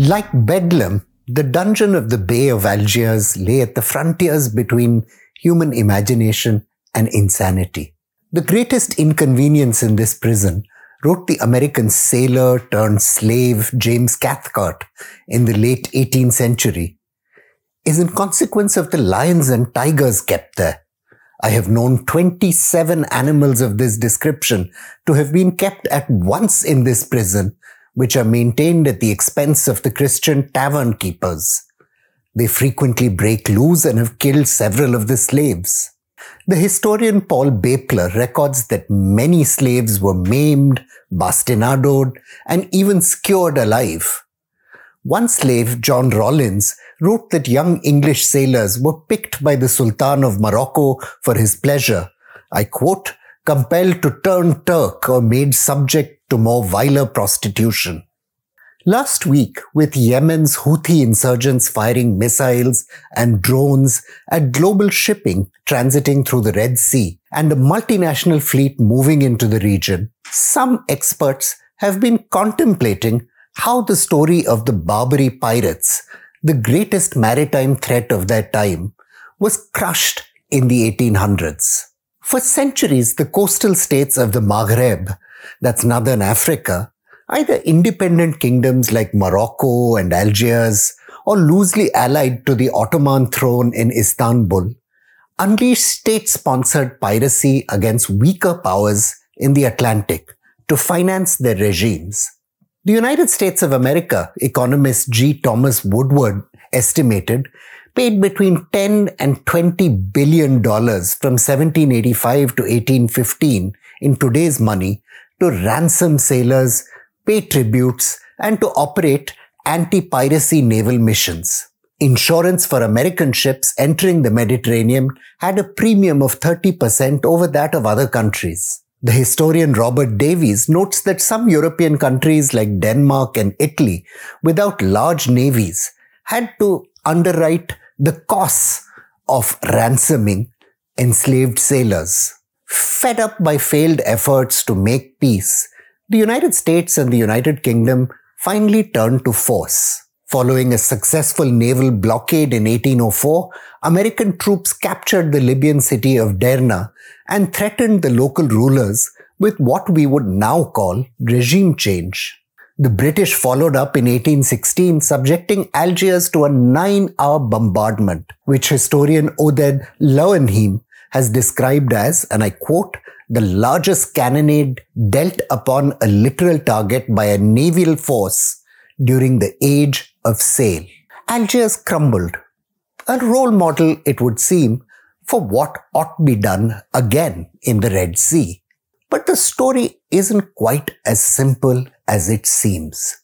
Like Bedlam, the dungeon of the Bay of Algiers lay at the frontiers between human imagination and insanity. The greatest inconvenience in this prison, wrote the American sailor turned slave James Cathcart in the late 18th century, is in consequence of the lions and tigers kept there. I have known 27 animals of this description to have been kept at once in this prison, which are maintained at the expense of the Christian tavern keepers. They frequently break loose and have killed several of the slaves. The historian Paul Baepler records that many slaves were maimed, bastinadoed, and even skewered alive. One slave, John Rollins, wrote that young English sailors were picked by the Sultan of Morocco for his pleasure. I quote, compelled to turn Turk or made subject to more viler prostitution. Last week, with Yemen's Houthi insurgents firing missiles and drones at global shipping transiting through the Red Sea and a multinational fleet moving into the region, some experts have been contemplating how the story of the Barbary pirates the greatest maritime threat of their time, was crushed in the 1800s. For centuries, the coastal states of the Maghreb, that's northern Africa, either independent kingdoms like Morocco and Algiers, or loosely allied to the Ottoman throne in Istanbul, unleashed state-sponsored piracy against weaker powers in the Atlantic to finance their regimes. The United States of America, economist G. Thomas Woodward estimated, paid between 10 and 20 billion dollars from 1785 to 1815 in today's money to ransom sailors, pay tributes, and to operate anti-piracy naval missions. Insurance for American ships entering the Mediterranean had a premium of 30% over that of other countries. The historian Robert Davis notes that some European countries like Denmark and Italy, without large navies, had to underwrite the costs of ransoming enslaved sailors. Fed up by failed efforts to make peace, the United States and the United Kingdom finally turned to force. Following a successful naval blockade in 1804, American troops captured the Libyan city of Derna and threatened the local rulers with what we would now call regime change. The British followed up in 1816, subjecting Algiers to a nine hour bombardment, which historian Oded Lowenheim has described as, and I quote, the largest cannonade dealt upon a literal target by a naval force during the age of sail. Algiers crumbled. A role model, it would seem, for what ought be done again in the Red Sea. But the story isn't quite as simple as it seems.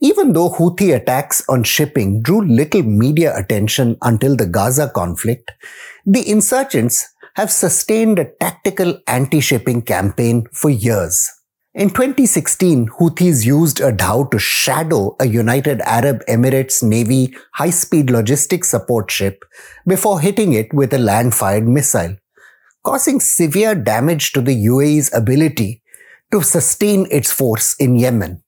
Even though Houthi attacks on shipping drew little media attention until the Gaza conflict, the insurgents have sustained a tactical anti-shipping campaign for years. In 2016, Houthis used a dhow to shadow a United Arab Emirates Navy high-speed logistics support ship before hitting it with a land-fired missile, causing severe damage to the UAE's ability to sustain its force in Yemen.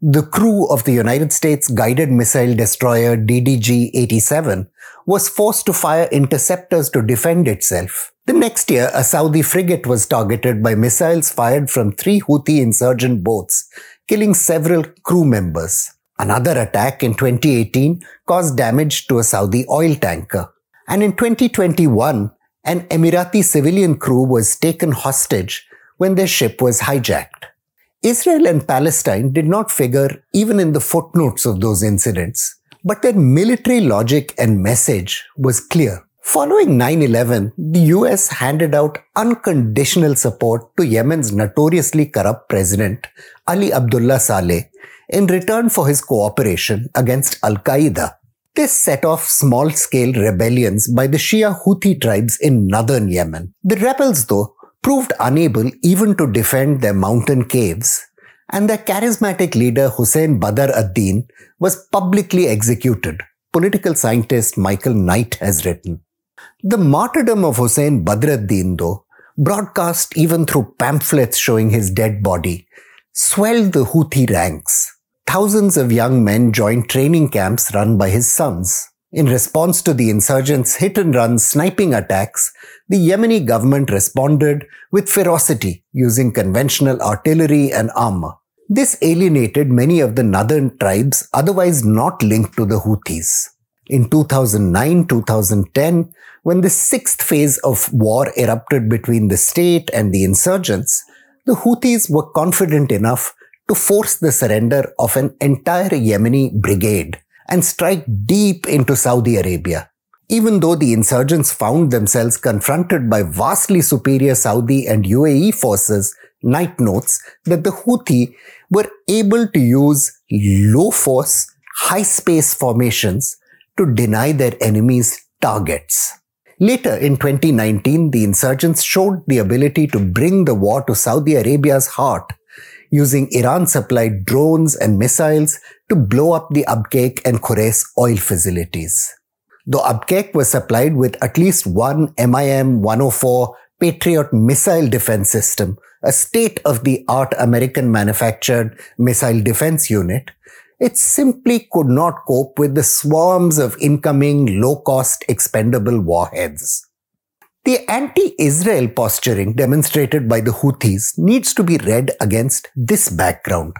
The crew of the United States guided missile destroyer DDG-87 was forced to fire interceptors to defend itself. The next year, a Saudi frigate was targeted by missiles fired from three Houthi insurgent boats, killing several crew members. Another attack in 2018 caused damage to a Saudi oil tanker. And in 2021, an Emirati civilian crew was taken hostage when their ship was hijacked. Israel and Palestine did not figure even in the footnotes of those incidents, but their military logic and message was clear. Following 9-11, the US handed out unconditional support to Yemen's notoriously corrupt president, Ali Abdullah Saleh, in return for his cooperation against Al-Qaeda. This set off small-scale rebellions by the Shia Houthi tribes in northern Yemen. The rebels, though, proved unable even to defend their mountain caves, and their charismatic leader Hussein Badr ad-Din was publicly executed, political scientist Michael Knight has written. The martyrdom of Hussein Badr ad-Din, though, broadcast even through pamphlets showing his dead body, swelled the Houthi ranks. Thousands of young men joined training camps run by his sons. In response to the insurgents' hit and run sniping attacks, the Yemeni government responded with ferocity using conventional artillery and armor. This alienated many of the northern tribes otherwise not linked to the Houthis. In 2009-2010, when the sixth phase of war erupted between the state and the insurgents, the Houthis were confident enough to force the surrender of an entire Yemeni brigade and strike deep into Saudi Arabia. Even though the insurgents found themselves confronted by vastly superior Saudi and UAE forces, Knight notes that the Houthi were able to use low force, high space formations to deny their enemies targets. Later in 2019, the insurgents showed the ability to bring the war to Saudi Arabia's heart using Iran supplied drones and missiles to blow up the Abqaiq and Khurais oil facilities. The Abqaiq was supplied with at least one MIM 104 Patriot missile defense system, a state of the art American manufactured missile defense unit. It simply could not cope with the swarms of incoming low cost expendable warheads. The anti-Israel posturing demonstrated by the Houthis needs to be read against this background.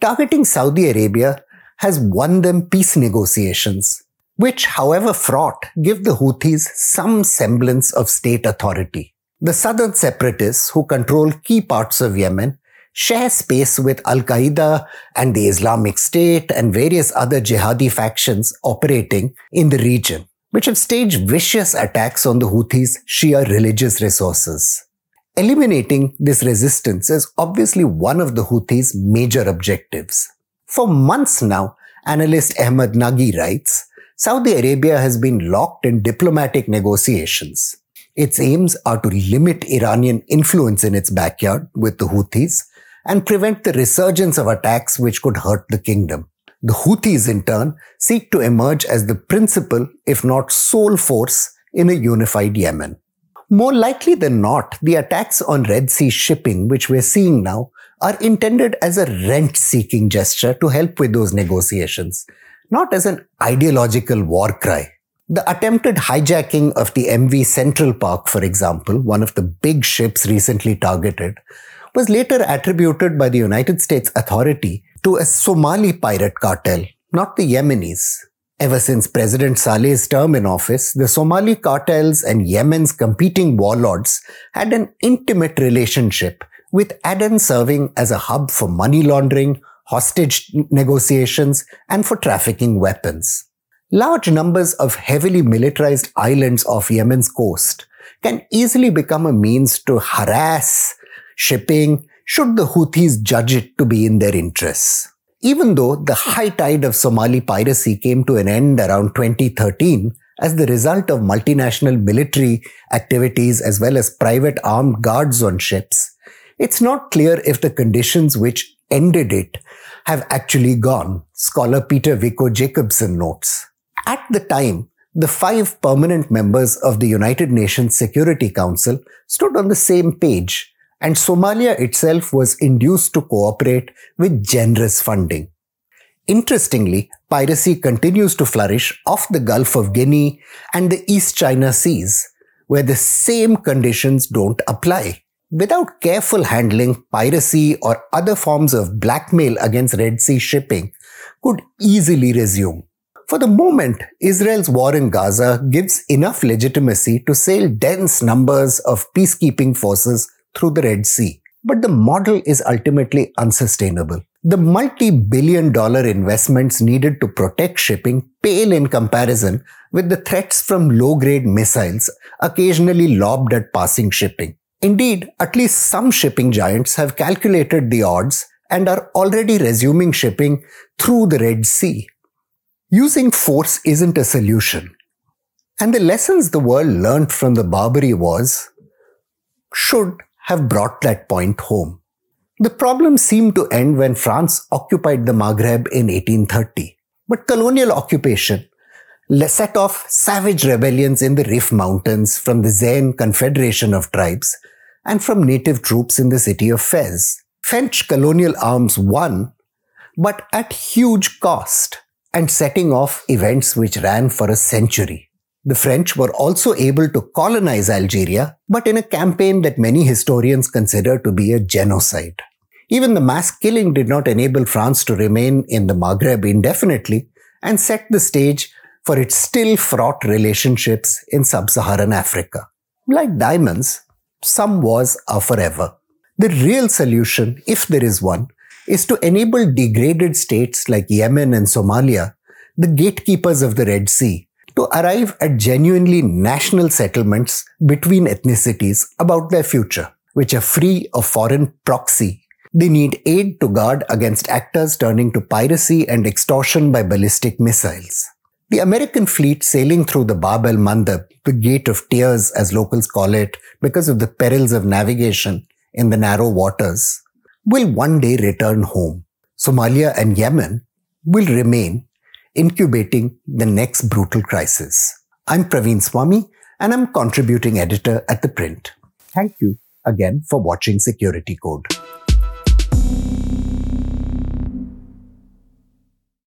Targeting Saudi Arabia has won them peace negotiations, which, however fraught, give the Houthis some semblance of state authority. The southern separatists who control key parts of Yemen share space with Al Qaeda and the Islamic State and various other jihadi factions operating in the region which have staged vicious attacks on the Houthis' Shia religious resources. Eliminating this resistance is obviously one of the Houthis' major objectives. For months now, analyst Ahmed Nagi writes, Saudi Arabia has been locked in diplomatic negotiations. Its aims are to limit Iranian influence in its backyard with the Houthis and prevent the resurgence of attacks which could hurt the kingdom. The Houthis, in turn, seek to emerge as the principal, if not sole force, in a unified Yemen. More likely than not, the attacks on Red Sea shipping, which we're seeing now, are intended as a rent seeking gesture to help with those negotiations, not as an ideological war cry. The attempted hijacking of the MV Central Park, for example, one of the big ships recently targeted, was later attributed by the United States Authority to a Somali pirate cartel, not the Yemenis. Ever since President Saleh's term in office, the Somali cartels and Yemen's competing warlords had an intimate relationship, with Aden serving as a hub for money laundering, hostage negotiations, and for trafficking weapons. Large numbers of heavily militarized islands off Yemen's coast can easily become a means to harass shipping, should the Houthis judge it to be in their interests. Even though the high tide of Somali piracy came to an end around 2013 as the result of multinational military activities as well as private armed guards on ships, it's not clear if the conditions which ended it have actually gone, scholar Peter Viggo Jakobsen notes. At the time, the five permanent members of the United Nations Security Council stood on the same page and Somalia itself was induced to cooperate with generous funding. Interestingly, piracy continues to flourish off the Gulf of Guinea and the East China Seas, where the same conditions don't apply. Without careful handling, piracy or other forms of blackmail against Red Sea shipping could easily resume. For the moment, Israel's war in Gaza gives enough legitimacy to sail dense numbers of peacekeeping forces through the Red Sea. But the model is ultimately unsustainable. The multi billion dollar investments needed to protect shipping pale in comparison with the threats from low grade missiles occasionally lobbed at passing shipping. Indeed, at least some shipping giants have calculated the odds and are already resuming shipping through the Red Sea. Using force isn't a solution. And the lessons the world learned from the Barbary Wars should have brought that point home. The problem seemed to end when France occupied the Maghreb in 1830. But colonial occupation set off savage rebellions in the Rif Mountains from the Zain Confederation of Tribes and from native troops in the city of Fez. French colonial arms won, but at huge cost and setting off events which ran for a century. The French were also able to colonize Algeria, but in a campaign that many historians consider to be a genocide. Even the mass killing did not enable France to remain in the Maghreb indefinitely and set the stage for its still fraught relationships in sub-Saharan Africa. Like diamonds, some wars are forever. The real solution, if there is one, is to enable degraded states like Yemen and Somalia, the gatekeepers of the Red Sea, to arrive at genuinely national settlements between ethnicities about their future, which are free of foreign proxy. They need aid to guard against actors turning to piracy and extortion by ballistic missiles. The American fleet sailing through the Bab el Mandeb, the Gate of Tears as locals call it, because of the perils of navigation in the narrow waters, will one day return home. Somalia and Yemen will remain incubating the next brutal crisis. I'm Praveen Swami and I'm contributing editor at The Print. Thank you again for watching Security Code.